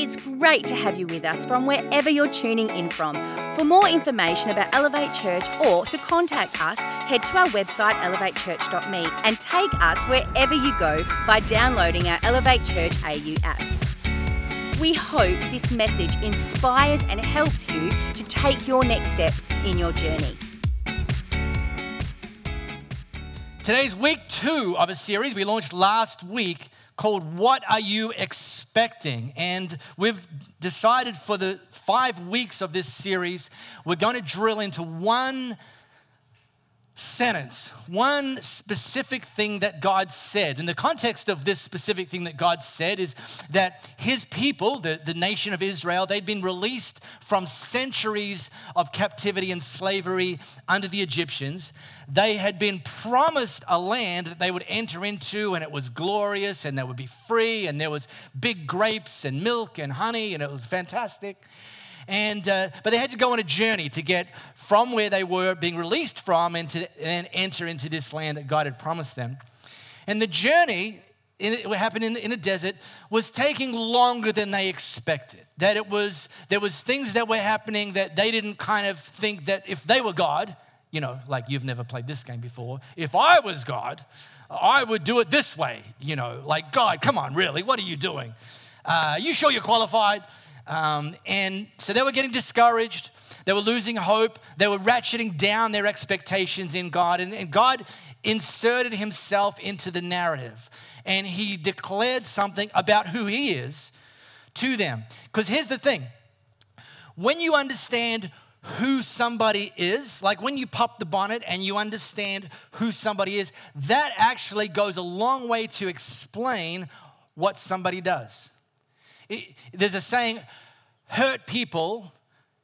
It's great to have you with us from wherever you're tuning in from. For more information about Elevate Church or to contact us, head to our website elevatechurch.me and take us wherever you go by downloading our Elevate Church AU app. We hope this message inspires and helps you to take your next steps in your journey. Today's week two of a series we launched last week called What Are You Expecting? And we've decided for the five weeks of this series, we're going to drill into one sentence, one specific thing that God said. In the context of this specific thing that God said is that his people, the, the nation of Israel, they'd been released from centuries of captivity and slavery under the Egyptians. They had been promised a land that they would enter into, and it was glorious, and they would be free, and there was big grapes and milk and honey, and it was fantastic. And, uh, but they had to go on a journey to get from where they were being released from and to and enter into this land that God had promised them. And the journey, it happened in, in a desert, was taking longer than they expected. That it was, there was things that were happening that they didn't kind of think that if they were God, you know, like you've never played this game before. If I was God, I would do it this way, you know, like, God, come on, really, what are you doing? Uh, you sure you're qualified? Um, and so they were getting discouraged. They were losing hope. They were ratcheting down their expectations in God. And, and God inserted himself into the narrative. And he declared something about who he is to them. Because here's the thing when you understand who somebody is, like when you pop the bonnet and you understand who somebody is, that actually goes a long way to explain what somebody does. There's a saying, hurt people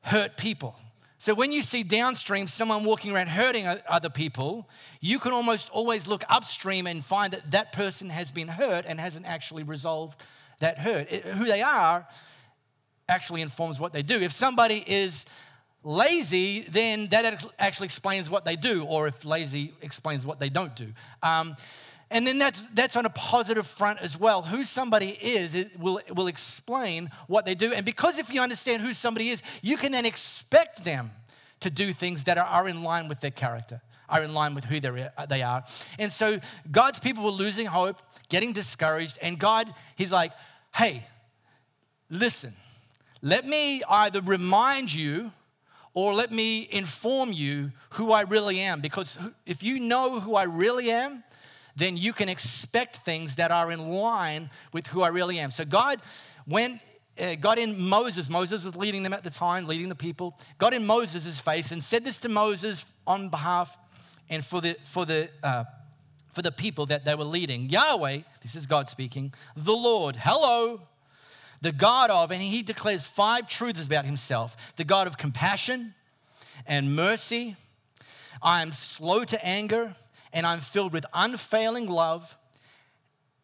hurt people. So when you see downstream someone walking around hurting other people, you can almost always look upstream and find that that person has been hurt and hasn't actually resolved that hurt. It, who they are actually informs what they do. If somebody is lazy, then that actually explains what they do, or if lazy explains what they don't do. Um, and then that's, that's on a positive front as well. Who somebody is it will, will explain what they do. And because if you understand who somebody is, you can then expect them to do things that are, are in line with their character, are in line with who they are. And so God's people were losing hope, getting discouraged. And God, He's like, hey, listen, let me either remind you or let me inform you who I really am. Because if you know who I really am, then you can expect things that are in line with who I really am. So God, when uh, got in Moses, Moses was leading them at the time, leading the people, got in Moses' face and said this to Moses on behalf and for the, for the, uh, for the people that they were leading. Yahweh, this is God speaking, the Lord, hello, the God of, and he declares five truths about himself the God of compassion and mercy. I am slow to anger and I'm filled with unfailing love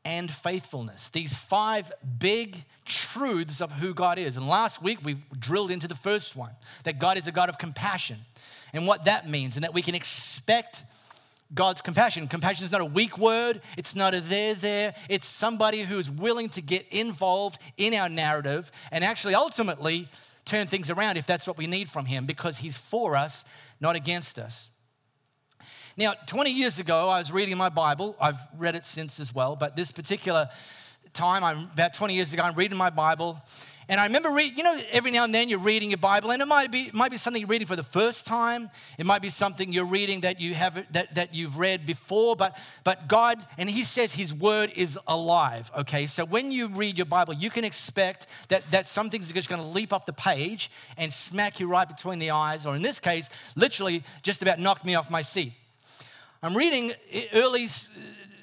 and faithfulness. These five big truths of who God is. And last week we drilled into the first one that God is a God of compassion and what that means, and that we can expect God's compassion. Compassion is not a weak word, it's not a there, there. It's somebody who is willing to get involved in our narrative and actually ultimately turn things around if that's what we need from Him because He's for us, not against us. Now, 20 years ago, I was reading my Bible. I've read it since as well, but this particular time, I'm about 20 years ago, I'm reading my Bible. And I remember reading, you know, every now and then you're reading your Bible, and it might be, might be something you're reading for the first time. It might be something you're reading that you have that, that you've read before, but but God, and He says His word is alive. Okay, so when you read your Bible, you can expect that that something's just going to leap off the page and smack you right between the eyes, or in this case, literally just about knock me off my seat. I'm reading early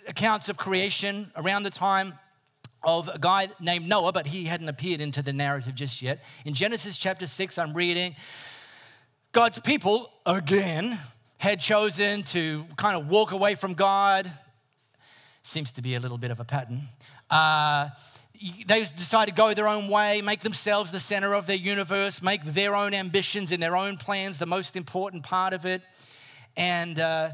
accounts of creation around the time of a guy named Noah, but he hadn't appeared into the narrative just yet. In Genesis chapter 6, I'm reading God's people again had chosen to kind of walk away from God. Seems to be a little bit of a pattern. Uh, they decide to go their own way, make themselves the center of their universe, make their own ambitions and their own plans the most important part of it. And uh,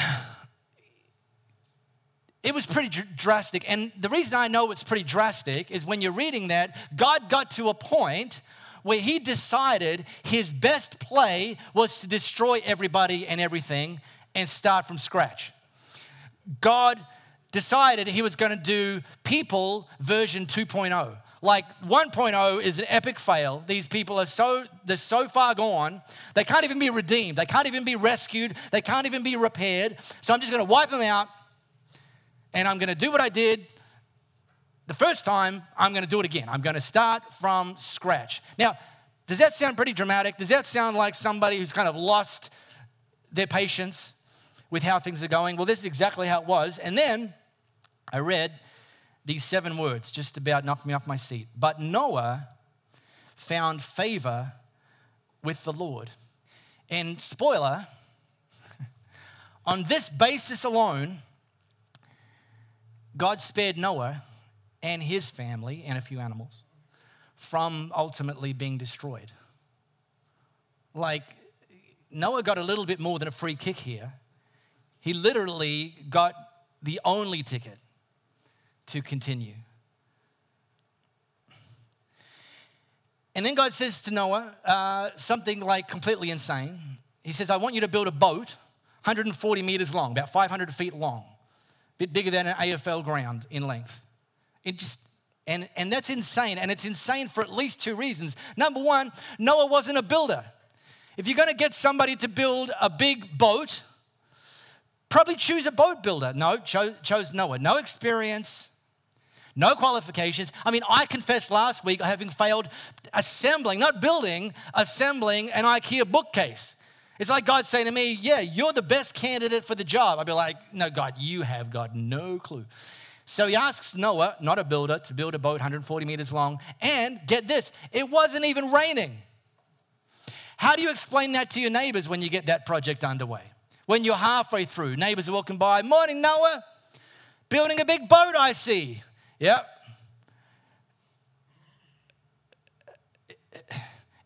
it was pretty dr- drastic. And the reason I know it's pretty drastic is when you're reading that, God got to a point where he decided his best play was to destroy everybody and everything and start from scratch. God decided he was going to do people version 2.0. Like 1.0 is an epic fail. These people are so they're so far gone, they can't even be redeemed. They can't even be rescued. They can't even be repaired. So I'm just going to wipe them out and I'm going to do what I did the first time. I'm going to do it again. I'm going to start from scratch. Now, does that sound pretty dramatic? Does that sound like somebody who's kind of lost their patience with how things are going? Well, this is exactly how it was. And then I read these seven words just about knocked me off my seat. But Noah found favor with the Lord. And spoiler, on this basis alone, God spared Noah and his family and a few animals from ultimately being destroyed. Like, Noah got a little bit more than a free kick here. He literally got the only ticket to continue. And then God says to Noah uh, something like completely insane. He says, I want you to build a boat 140 meters long, about 500 feet long, a bit bigger than an AFL ground in length. It just, and, and that's insane. And it's insane for at least two reasons. Number one, Noah wasn't a builder. If you're going to get somebody to build a big boat, probably choose a boat builder. No, chose, chose Noah. No experience, no qualifications. I mean, I confessed last week having failed assembling, not building, assembling an IKEA bookcase. It's like God saying to me, Yeah, you're the best candidate for the job. I'd be like, No, God, you have got no clue. So he asks Noah, not a builder, to build a boat 140 meters long. And get this, it wasn't even raining. How do you explain that to your neighbors when you get that project underway? When you're halfway through, neighbors are walking by, Morning, Noah. Building a big boat, I see. Yep.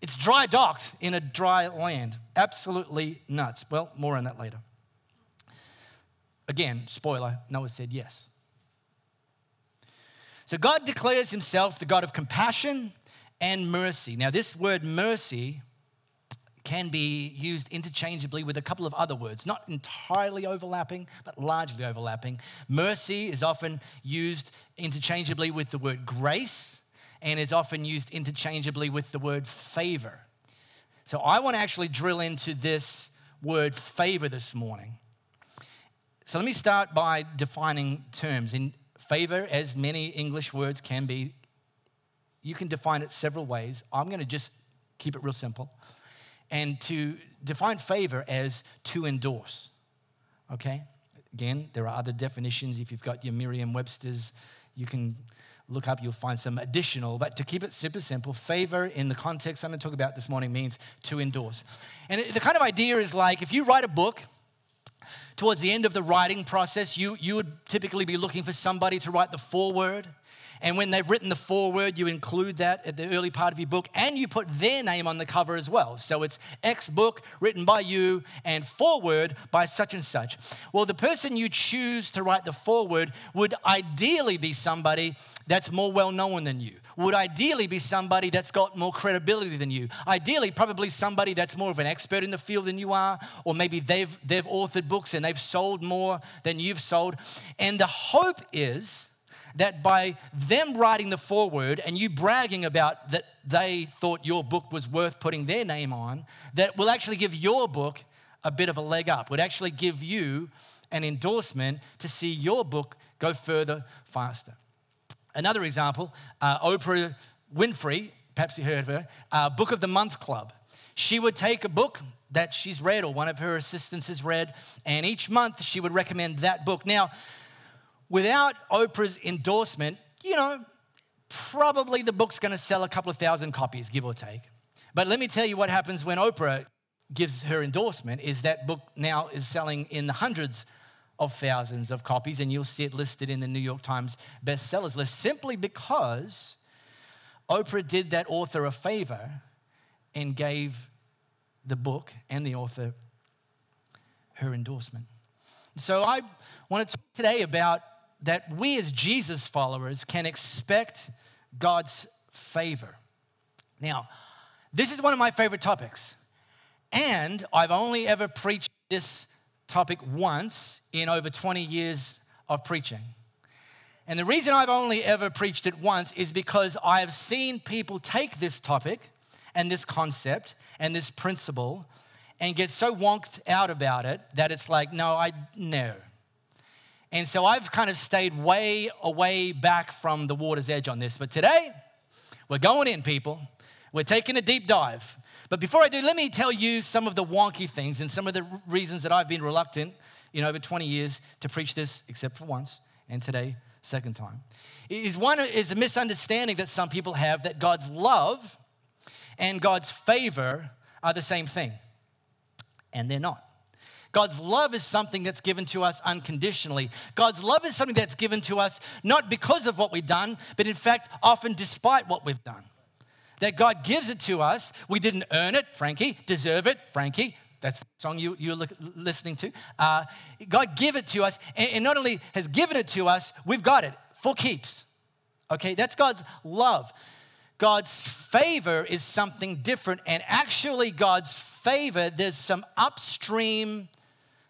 It's dry docked in a dry land. Absolutely nuts. Well, more on that later. Again, spoiler Noah said yes. So God declares himself the God of compassion and mercy. Now, this word mercy can be used interchangeably with a couple of other words, not entirely overlapping, but largely overlapping. Mercy is often used interchangeably with the word grace and is often used interchangeably with the word favor. So I want to actually drill into this word favor this morning. So let me start by defining terms. In favor, as many English words can be, you can define it several ways. I'm going to just keep it real simple and to define favor as to endorse. Okay? Again, there are other definitions. If you've got your Merriam Webster's, you can look up, you'll find some additional. But to keep it super simple, favor in the context I'm going to talk about this morning means to endorse. And the kind of idea is like if you write a book, towards the end of the writing process, you, you would typically be looking for somebody to write the foreword and when they've written the foreword, you include that at the early part of your book and you put their name on the cover as well. So it's X book written by you and foreword by such and such. Well, the person you choose to write the foreword would ideally be somebody that's more well known than you would ideally be somebody that's got more credibility than you. Ideally, probably somebody that's more of an expert in the field than you are, or maybe they've, they've authored books and they've sold more than you've sold. And the hope is that by them writing the foreword and you bragging about that they thought your book was worth putting their name on, that will actually give your book a bit of a leg up, would actually give you an endorsement to see your book go further faster. Another example uh, Oprah Winfrey, perhaps you heard of her, uh, Book of the Month Club. She would take a book that she's read or one of her assistants has read, and each month she would recommend that book. Now, without Oprah's endorsement, you know, probably the book's going to sell a couple of thousand copies, give or take. But let me tell you what happens when Oprah gives her endorsement is that book now is selling in the hundreds of thousands of copies and you'll see it listed in the New York Times bestsellers list simply because Oprah did that author a favor and gave the book and the author her endorsement. So I want to talk today about that we as Jesus followers can expect God's favor. Now, this is one of my favorite topics. And I've only ever preached this topic once in over 20 years of preaching. And the reason I've only ever preached it once is because I have seen people take this topic and this concept and this principle and get so wonked out about it that it's like, no, I no. And so I've kind of stayed way away back from the water's edge on this. But today, we're going in, people. We're taking a deep dive. But before I do, let me tell you some of the wonky things and some of the reasons that I've been reluctant in over 20 years to preach this, except for once, and today, second time. Is one is a misunderstanding that some people have that God's love and God's favor are the same thing, and they're not. God's love is something that's given to us unconditionally. God's love is something that's given to us not because of what we've done, but in fact, often despite what we've done that God gives it to us. We didn't earn it, Frankie, deserve it, Frankie. That's the song you, you're listening to. Uh, God give it to us, and, and not only has given it to us, we've got it for keeps. Okay, that's God's love. God's favor is something different, and actually, God's favor, there's some upstream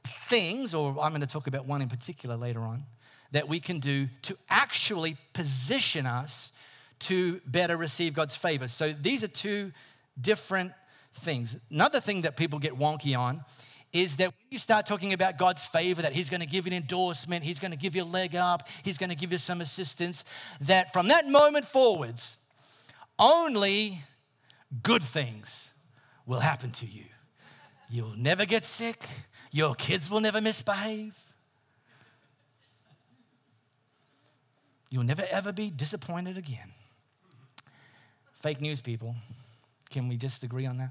things, or I'm going to talk about one in particular later on, that we can do to actually position us to better receive God's favor. So these are two different things. Another thing that people get wonky on is that when you start talking about God's favor, that He's going to give you an endorsement, He's going to give you a leg up, He's going to give you some assistance, that from that moment forwards, only good things will happen to you. You'll never get sick, your kids will never misbehave. You'll never ever be disappointed again. Fake news people. Can we just agree on that?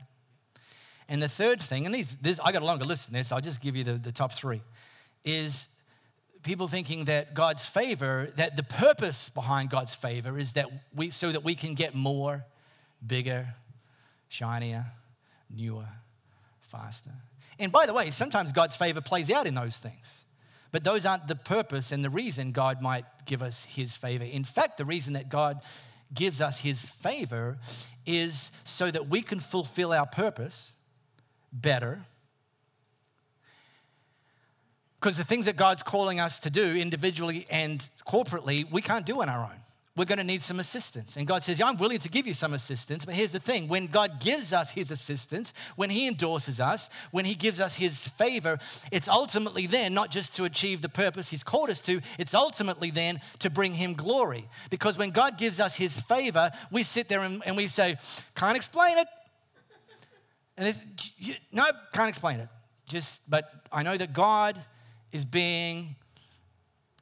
And the third thing, and these, this, I got a longer list than this, I'll just give you the, the top three, is people thinking that God's favor, that the purpose behind God's favor is that we, so that we can get more, bigger, shinier, newer, faster. And by the way, sometimes God's favor plays out in those things. But those aren't the purpose and the reason God might give us his favor. In fact, the reason that God gives us his favor is so that we can fulfill our purpose better. Because the things that God's calling us to do individually and corporately, we can't do on our own we're going to need some assistance. And God says, yeah, I'm willing to give you some assistance. But here's the thing when God gives us his assistance, when he endorses us, when he gives us his favor, it's ultimately then not just to achieve the purpose he's called us to, it's ultimately then to bring him glory. Because when God gives us his favor, we sit there and, and we say, can't explain it. And no, can't explain it. Just, but I know that God is being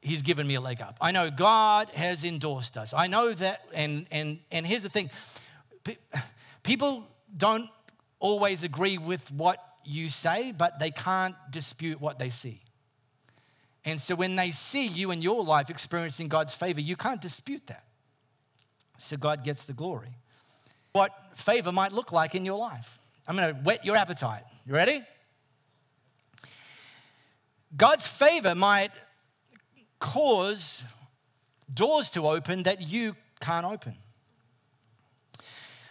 he's given me a leg up. I know God has endorsed us. I know that, and and and here's the thing: people don't always agree with what you say, but they can't dispute what they see. And so when they see you in your life experiencing God's favor, you can't dispute that. So God gets the glory. What favor might look like in your life. I'm going to whet your appetite. You ready? God's favor might cause doors to open that you can't open.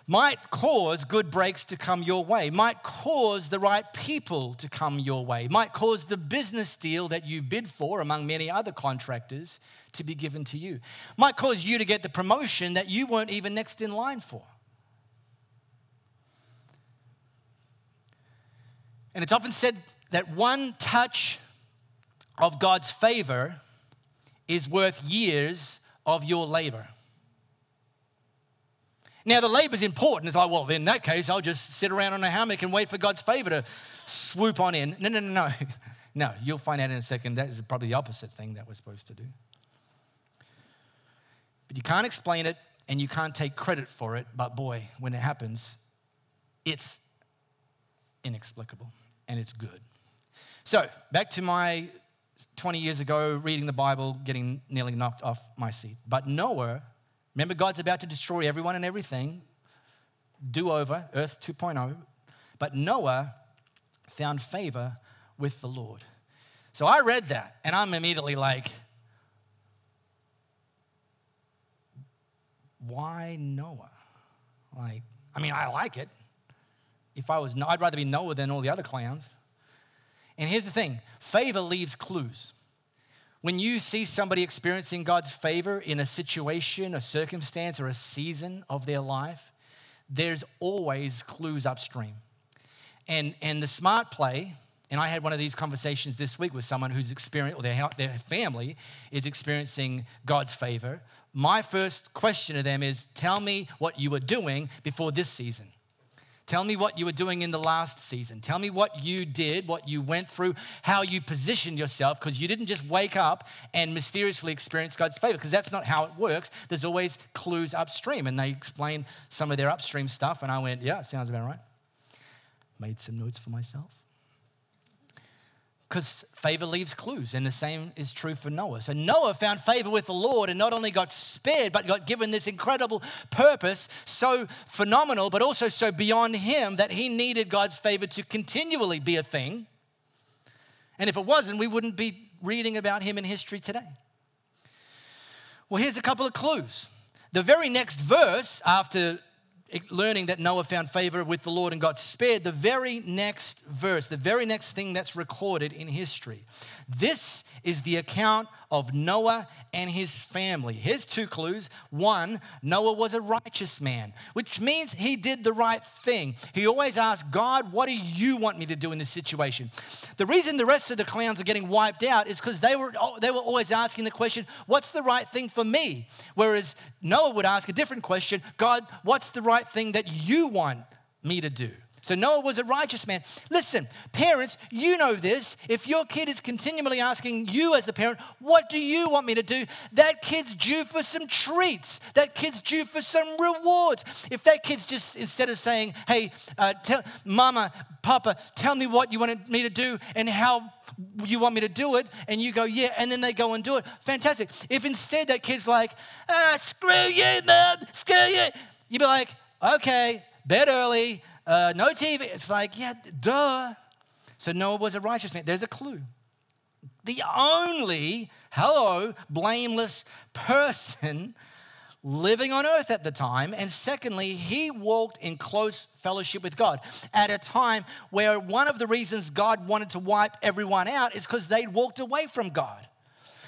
Might cause good breaks to come your way, might cause the right people to come your way, might cause the business deal that you bid for among many other contractors to be given to you, might cause you to get the promotion that you weren't even next in line for. And it's often said that one touch of God's favor is worth years of your labor. Now, the labor is important. It's like, well, in that case, I'll just sit around on a hammock and wait for God's favor to swoop on in. No, no, no, no. No, you'll find out in a second that is probably the opposite thing that we're supposed to do. But you can't explain it and you can't take credit for it. But boy, when it happens, it's inexplicable and it's good. So, back to my 20 years ago reading the Bible, getting nearly knocked off my seat. But Noah, remember, God's about to destroy everyone and everything, do over, Earth 2.0. But Noah found favor with the Lord. So I read that and I'm immediately like, why Noah? Like, I mean, I like it. If I was, I'd rather be Noah than all the other clowns. And here's the thing favor leaves clues. When you see somebody experiencing God's favor in a situation, a circumstance, or a season of their life, there's always clues upstream. And, and the smart play, and I had one of these conversations this week with someone who's experienced, or their, their family is experiencing God's favor. My first question to them is tell me what you were doing before this season. Tell me what you were doing in the last season. Tell me what you did, what you went through, how you positioned yourself, because you didn't just wake up and mysteriously experience God's favor, because that's not how it works. There's always clues upstream. And they explained some of their upstream stuff, and I went, yeah, sounds about right. Made some notes for myself because favor leaves clues, and the same is true for Noah. So Noah found favor with the Lord and not only got spared, but got given this incredible purpose, so phenomenal, but also so beyond him that he needed God's favor to continually be a thing. And if it wasn't, we wouldn't be reading about him in history today. Well, here's a couple of clues. The very next verse, after learning that Noah found favor with the Lord and got spared, the very next verse, the very next thing that's recorded in history. This is the account of Noah and his family. Here's two clues. One, Noah was a righteous man, which means he did the right thing. He always asked, God, what do you want me to do in this situation? The reason the rest of the clowns are getting wiped out is because they were, oh, they were always asking the question, what's the right thing for me? Whereas Noah would ask a different question, God, what's the right thing that you want me to do? So Noah was a righteous man. Listen, parents, you know this. If your kid is continually asking you as a parent, what do you want me to do? That kid's due for some treats. That kid's due for some rewards. If that kid's just, instead of saying, hey, uh, tell, mama, papa, tell me what you want me to do and how you want me to do it, and you go, yeah, and then they go and do it, fantastic. If instead that kid's like, ah, screw you, mom, screw you, you'd be like, okay, bed early, uh, no TV. It's like, yeah, duh. So Noah was a righteous man. There's a clue. The only, hello, blameless person living on earth at the time. And secondly, he walked in close fellowship with God at a time where one of the reasons God wanted to wipe everyone out is because they'd walked away from God.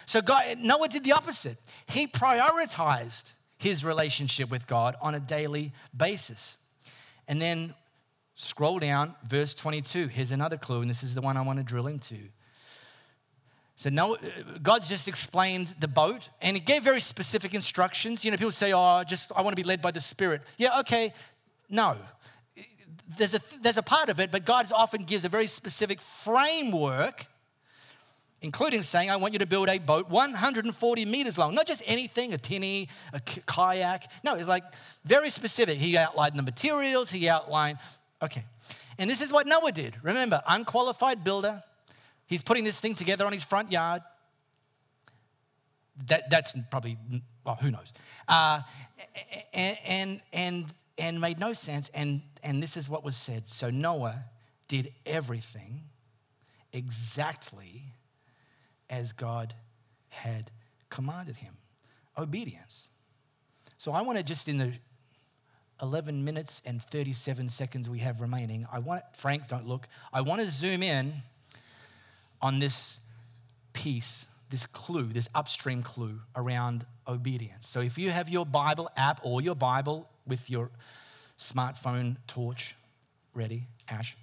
So God, Noah did the opposite. He prioritized his relationship with God on a daily basis. And then Scroll down, verse 22. Here's another clue, and this is the one I want to drill into. So, no, God's just explained the boat and He gave very specific instructions. You know, people say, Oh, just I want to be led by the Spirit. Yeah, okay. No. There's a, there's a part of it, but God often gives a very specific framework, including saying, I want you to build a boat 140 meters long. Not just anything, a tinny, a kayak. No, it's like very specific. He outlined the materials, he outlined Okay. And this is what Noah did. Remember, unqualified builder. He's putting this thing together on his front yard. That, that's probably, well, who knows? Uh, and, and, and, and made no sense. And, and this is what was said. So Noah did everything exactly as God had commanded him. Obedience. So I want to just, in the 11 minutes and 37 seconds we have remaining, I want, Frank, don't look, I want to zoom in on this piece, this clue, this upstream clue around obedience. So if you have your Bible app or your Bible with your smartphone torch ready, Ash,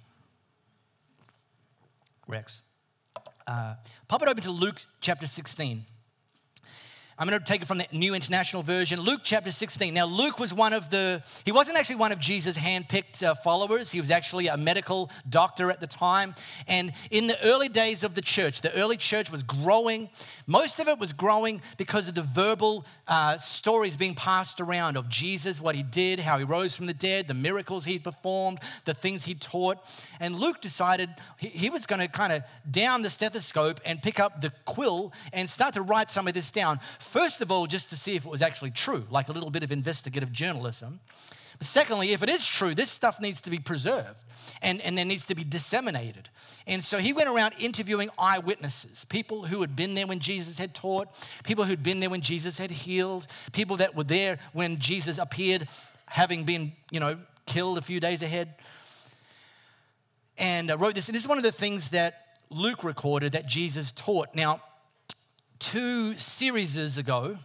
Rex, uh, pop it open to Luke chapter 16. I'm going to take it from the New International Version. Luke chapter 16. Now, Luke was one of the, he wasn't actually one of Jesus' handpicked uh, followers. He was actually a medical doctor at the time. And in the early days of the church, the early church was growing. Most of it was growing because of the verbal uh, stories being passed around of Jesus, what he did, how he rose from the dead, the miracles he performed, the things he taught. And Luke decided he, he was going to kind of down the stethoscope and pick up the quill and start to write some of this down first of all, just to see if it was actually true, like a little bit of investigative journalism. But secondly, if it is true, this stuff needs to be preserved and, and then needs to be disseminated. And so he went around interviewing eyewitnesses, people who had been there when Jesus had taught, people who'd been there when Jesus had healed, people that were there when Jesus appeared, having been, you know, killed a few days ahead. And uh, wrote this. And this is one of the things that Luke recorded that Jesus taught. Now, two series ago,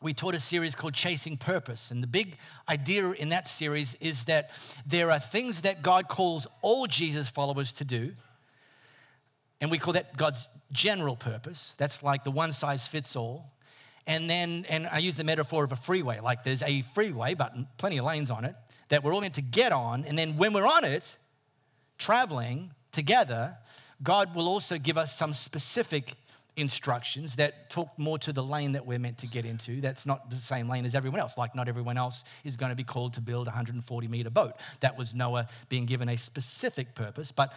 we taught a series called Chasing Purpose. And the big idea in that series is that there are things that God calls all Jesus followers to do. And we call that God's general purpose. That's like the one size fits all. And then, and I use the metaphor of a freeway, like there's a freeway, but plenty of lanes on it, that we're all meant to get on. And then when we're on it, traveling together, God will also give us some specific instructions that talk more to the lane that we're meant to get into. That's not the same lane as everyone else. Like, not everyone else is going to be called to build a 140 meter boat. That was Noah being given a specific purpose, but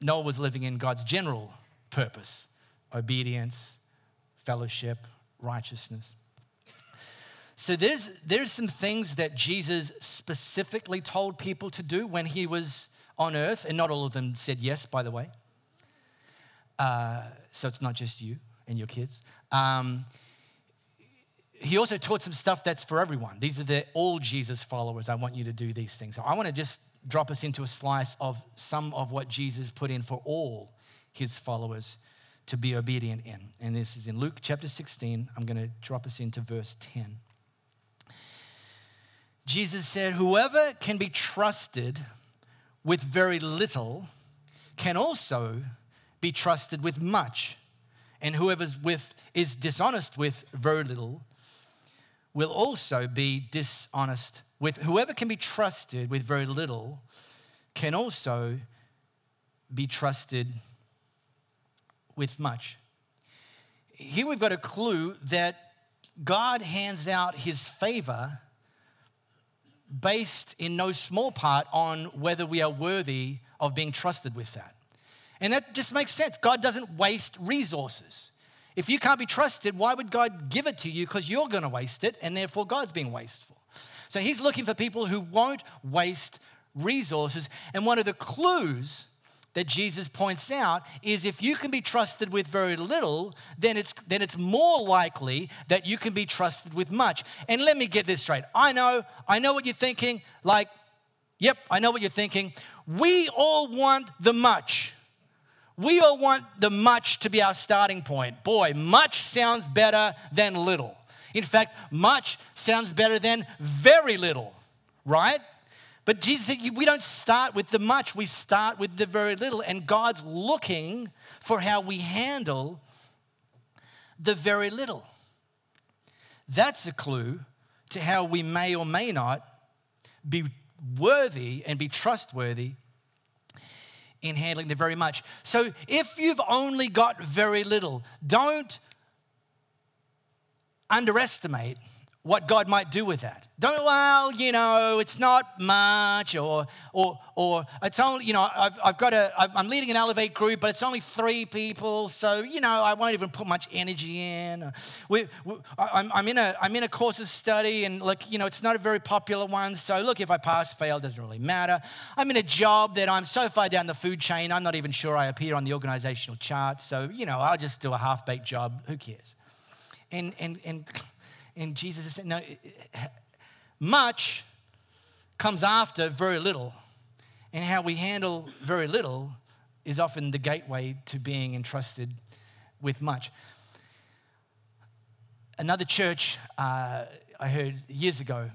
Noah was living in God's general purpose obedience, fellowship, righteousness. So there's, there's some things that Jesus specifically told people to do when he was on earth, and not all of them said yes, by the way. Uh, so it's not just you and your kids. Um, he also taught some stuff that's for everyone. These are the all Jesus followers. I want you to do these things. So I want to just drop us into a slice of some of what Jesus put in for all his followers to be obedient in. And this is in Luke chapter 16. I'm going to drop us into verse 10. Jesus said, Whoever can be trusted with very little can also be trusted with much. And whoever with, is dishonest with very little will also be dishonest with whoever can be trusted with very little can also be trusted with much. Here we've got a clue that God hands out his favor based in no small part on whether we are worthy of being trusted with that. And that just makes sense. God doesn't waste resources. If you can't be trusted, why would God give it to you? Because you're going to waste it, and therefore God's being wasteful. So He's looking for people who won't waste resources. And one of the clues that Jesus points out is if you can be trusted with very little, then it's, then it's more likely that you can be trusted with much. And let me get this straight. I know, I know what you're thinking. Like, yep, I know what you're thinking. We all want the much. We all want the much to be our starting point. Boy, much sounds better than little. In fact, much sounds better than very little, right? But Jesus we don't start with the much, we start with the very little. And God's looking for how we handle the very little. That's a clue to how we may or may not be worthy and be trustworthy in handling the very much. So if you've only got very little, don't underestimate what God might do with that. Don't, well, you know, it's not much, or, or, or it's only, you know, I've, I've got a, I'm leading an Elevate group, but it's only three people, so, you know, I won't even put much energy in. Uh, we, we, I'm, I'm, in a, I'm in a course of study, and look, you know, it's not a very popular one, so look, if I pass, fail, doesn't really matter. I'm in a job that I'm so far down the food chain, I'm not even sure I appear on the organizational chart, so, you know, I'll just do a half baked job, who cares? And, and, and, and Jesus is saying, no, much comes after very little. And how we handle very little is often the gateway to being entrusted with much. Another church uh, I heard years ago,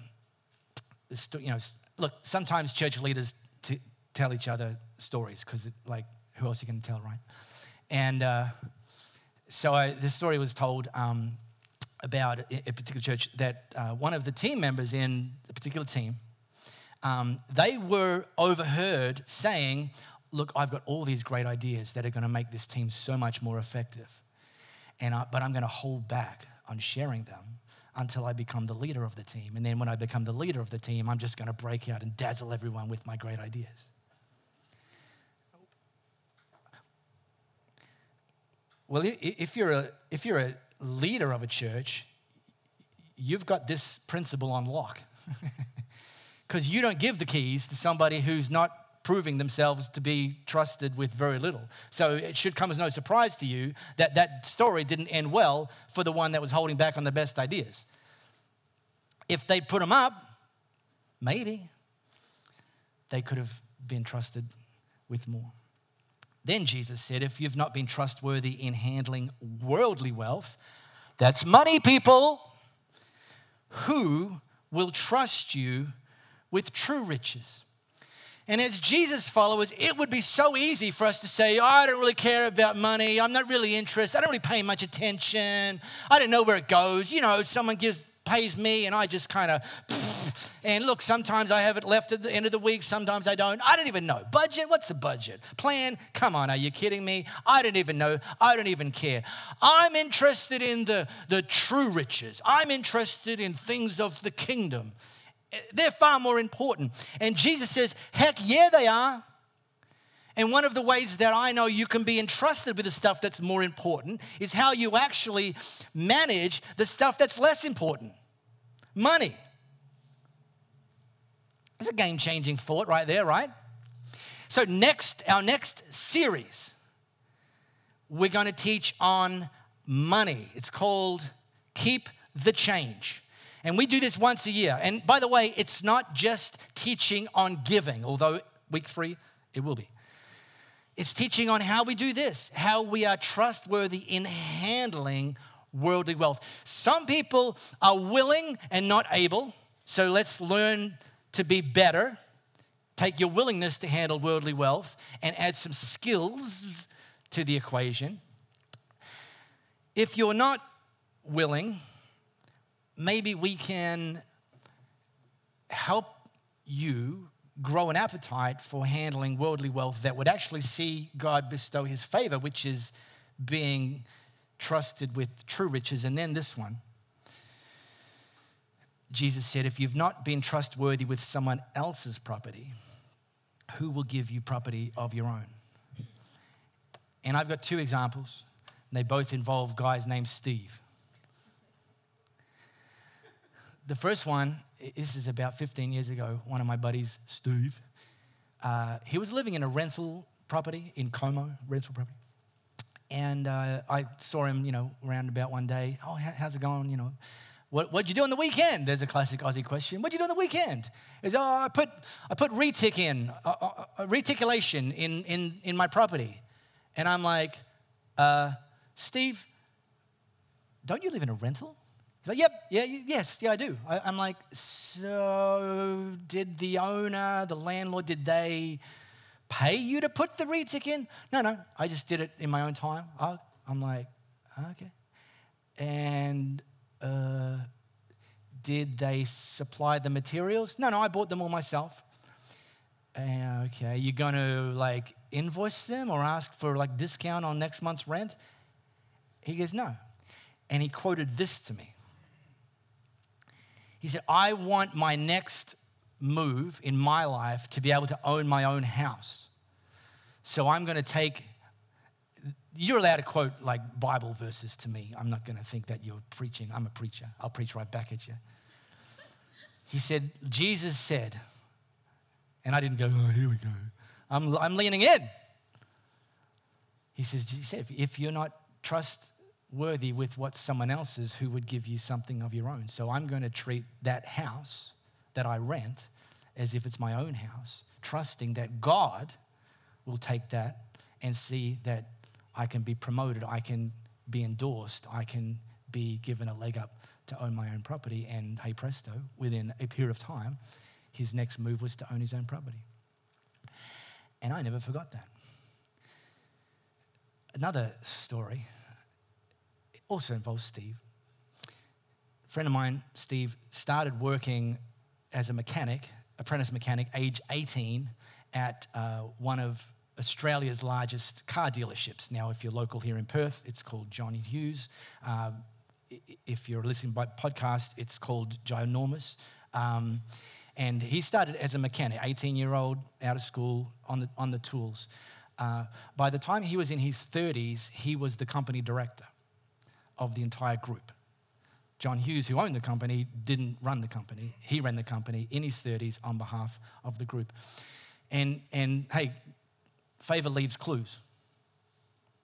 you know, look, sometimes church leaders t- tell each other stories because, like, who else you can tell, right? And uh, so I, story was told um, about a particular church that uh, one of the team members in the particular team, um, they were overheard saying, Look, I've got all these great ideas that are going to make this team so much more effective. And I, but I'm going to hold back on sharing them until I become the leader of the team. And then when I become the leader of the team, I'm just going to break out and dazzle everyone with my great ideas. Well, if you're a, if you're a leader of a church, you've got this principle on lock. Because you don't give the keys to somebody who's not proving themselves to be trusted with very little. So it should come as no surprise to you that that story didn't end well for the one that was holding back on the best ideas. If they'd put them up, maybe they could have been trusted with more. Then Jesus said, If you've not been trustworthy in handling worldly wealth, that's money, people, who will trust you with true riches? And as Jesus followers, it would be so easy for us to say, oh, I don't really care about money. I'm not really interested. I don't really pay much attention. I don't know where it goes. You know, someone gives pays me and I just kind of and look, sometimes I have it left at the end of the week, sometimes I don't. I don't even know. Budget? What's the budget? Plan? Come on, are you kidding me? I don't even know. I don't even care. I'm interested in the, the true riches. I'm interested in things of the kingdom. They're far more important. And Jesus says, heck yeah, they are. And one of the ways that I know you can be entrusted with the stuff that's more important is how you actually manage the stuff that's less important money. It's a game changing thought right there, right? So, next, our next series, we're going to teach on money. It's called Keep the Change. And we do this once a year. And by the way, it's not just teaching on giving, although week three, it will be. It's teaching on how we do this, how we are trustworthy in handling worldly wealth. Some people are willing and not able, so let's learn to be better. Take your willingness to handle worldly wealth and add some skills to the equation. If you're not willing, maybe we can help you grow an appetite for handling worldly wealth that would actually see God bestow his favor, which is being trusted with true riches. And then this one Jesus said, If you've not been trustworthy with someone else's property, who will give you property of your own? And I've got two examples. and They both involve guys named Steve. The first one, this is about 15 years ago, one of my buddies, Steve, uh, he was living in a rental property in Como, rental property. And uh, I saw him, you know, around about one day. Oh, how's it going? You know, what, what'd you do on the weekend? There's a classic Aussie question. What'd you do on the weekend? Is oh, I put I put retic in, uh, uh, uh, reticulation in, in, in my property. And I'm like, uh, Steve, don't you live in a rental? He's like, yep, yeah, yes, yeah, I do. I, I'm like, so did the owner, the landlord, did they pay you to put the retic in? No, no, I just did it in my own time. I, I'm like, okay. And uh, did they supply the materials? No, no, I bought them all myself. Uh, okay, you're going to like invoice them or ask for like discount on next month's rent? He goes, no. And he quoted this to me. He said, I want my next move in my life to be able to own my own house. So I'm going to take, you're allowed to quote like Bible verses to me. I'm not going to think that you're preaching. I'm a preacher. I'll preach right back at you. He said, Jesus said, and I didn't go, oh, here we go. I'm, I'm leaning in. He says, he said, if you're not trustworthy with what someone else's who would give you something of your own. So I'm going to treat that house that I rent as if it's my own house, trusting that God will take that and see that I can be promoted, I can be endorsed, I can be given a leg up to own my own property. And hey presto, within a period of time, his next move was to own his own property. And I never forgot that. Another story also involves Steve. A friend of mine, Steve, started working as a mechanic, apprentice mechanic, age 18, at uh, one of Australia's largest car dealerships. Now, if you're local here in Perth, it's called Johnny Hughes. Um, if you're listening by podcast, it's called Ginormous. Um, and he started as a mechanic, 18 year old, out of school, on the, on the tools. Uh, by the time he was in his 30s, he was the company director of the entire group. John Hughes, who owned the company, didn't run the company. He ran the company in his 30s on behalf of the group. And, and hey, favor leaves clues.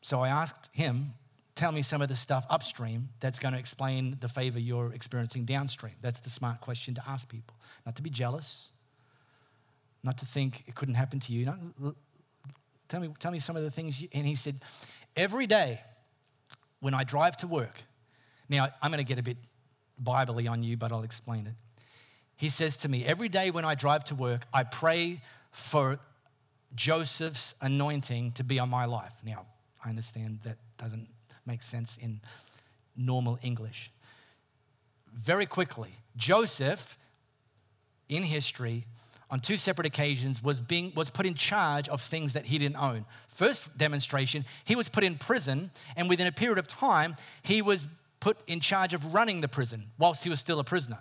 So I asked him, tell me some of the stuff upstream that's going to explain the favor you're experiencing downstream. That's the smart question to ask people. Not to be jealous, not to think it couldn't happen to you. Not, tell, me, tell me some of the things. You, and he said, every day when I drive to work, now, I'm going to get a bit biblically on you, but I'll explain it. He says to me, Every day when I drive to work, I pray for Joseph's anointing to be on my life. Now, I understand that doesn't make sense in normal English. Very quickly, Joseph, in history, on two separate occasions, was, being, was put in charge of things that he didn't own. First demonstration, he was put in prison, and within a period of time, he was put in charge of running the prison whilst he was still a prisoner.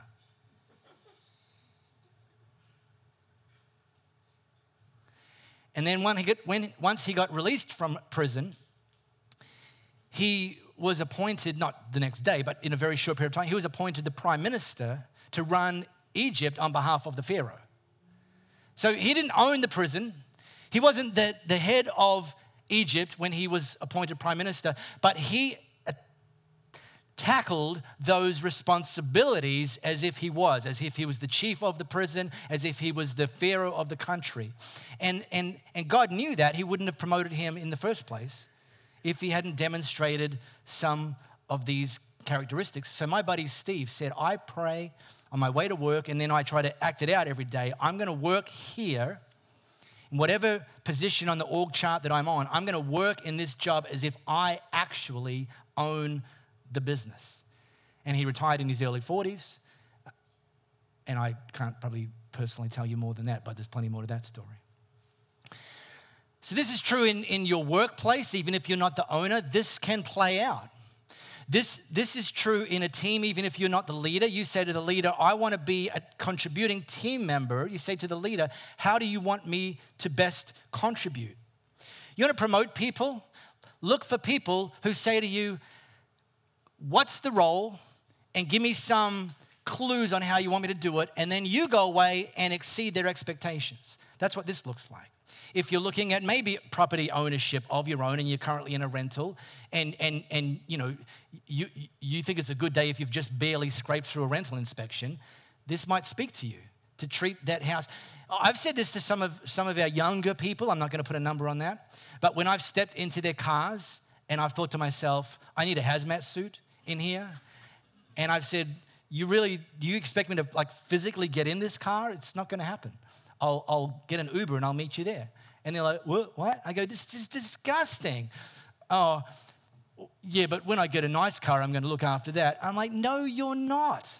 And then when he got, when, once he got released from prison, he was appointed, not the next day, but in a very short period of time, he was appointed the prime minister to run Egypt on behalf of the Pharaoh. So he didn't own the prison. He wasn't the, the head of Egypt when he was appointed prime minister, but he tackled those responsibilities as if he was, as if he was the chief of the prison, as if he was the pharaoh of the country. And, and, and God knew that. He wouldn't have promoted him in the first place if he hadn't demonstrated some of these characteristics. So my buddy Steve said, I pray on my way to work and then I try to act it out every day. I'm going to work here. Whatever position on the org chart that I'm on, I'm going to work in this job as if I actually own the business. And he retired in his early 40s. And I can't probably personally tell you more than that, but there's plenty more to that story. So, this is true in, in your workplace, even if you're not the owner, this can play out. This, this is true in a team, even if you're not the leader. You say to the leader, I want to be a contributing team member. You say to the leader, How do you want me to best contribute? You want to promote people? Look for people who say to you, what's the role, and give me some clues on how you want me to do it, and then you go away and exceed their expectations. That's what this looks like. If you're looking at maybe property ownership of your own and you're currently in a rental and, and, and you know you, you think it's a good day if you've just barely scraped through a rental inspection, this might speak to you to treat that house. I've said this to some of some of our younger people. I'm not going to put a number on that, but when I've stepped into their cars and I've thought to myself, I need a hazmat suit in here. And I've said, You really, do you expect me to like physically get in this car? It's not going to happen. I'll, I'll get an Uber and I'll meet you there. And they're like, What? I go, This is disgusting. Oh, yeah, but when I get a nice car, I'm going to look after that. I'm like, No, you're not.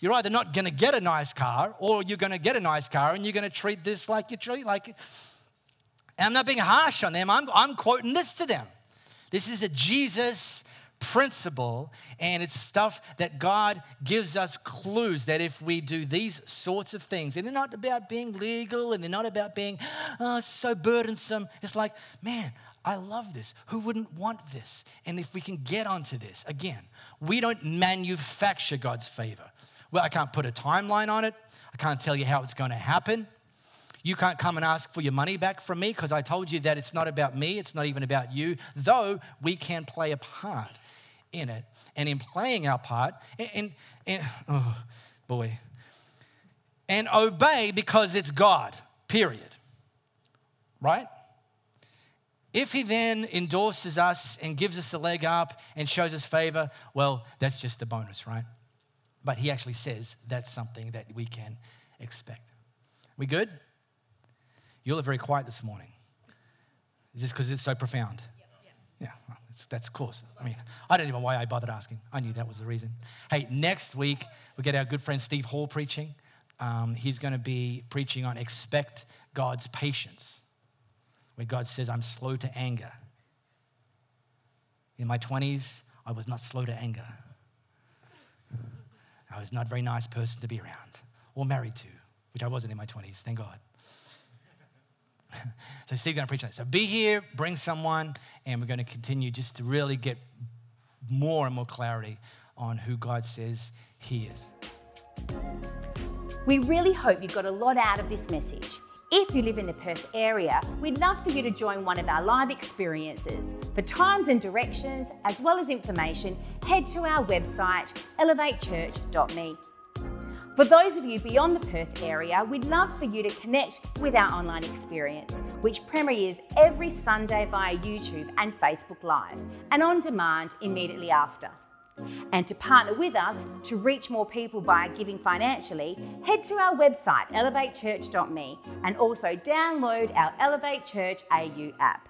You're either not going to get a nice car or you're going to get a nice car and you're going to treat this like you treat like. And I'm not being harsh on them. I'm, I'm quoting this to them. This is a Jesus principle, and it's stuff that God gives us clues that if we do these sorts of things, and they're not about being legal and they're not about being oh, so burdensome. It's like, man, I love this. Who wouldn't want this? And if we can get onto this, again, we don't manufacture God's favor. Well, I can't put a timeline on it, I can't tell you how it's going to happen. You can't come and ask for your money back from me because I told you that it's not about me, it's not even about you, though we can play a part in it and in playing our part and, and, and oh boy. And obey because it's god period. Right? If he then endorses us and gives us a leg up and shows us favor well that's just a bonus right? But he actually says that's something that we can expect. We good? You all are very quiet this morning. Is this because it's so profound? Yeah, well, that's, that's course. I mean, I don't even know why I bothered asking. I knew that was the reason. Hey, next week we get our good friend Steve Hall preaching. Um, he's going to be preaching on expect God's patience, where God says, I'm slow to anger. In my 20s, I was not slow to anger. I was not a very nice person to be around or married to, which I wasn't in my 20s, thank God. So Steve's going to preach on that. So be here, bring someone, and we're going to continue just to really get more and more clarity on who God says He is. We really hope you got a lot out of this message. If you live in the Perth area, we'd love for you to join one of our live experiences. For times and directions, as well as information, head to our website, elevatechurch.me. For those of you beyond the Perth area, we'd love for you to connect with our online experience, which premieres every Sunday via YouTube and Facebook Live, and on demand immediately after. And to partner with us to reach more people by giving financially, head to our website, elevatechurch.me, and also download our Elevate Church AU app.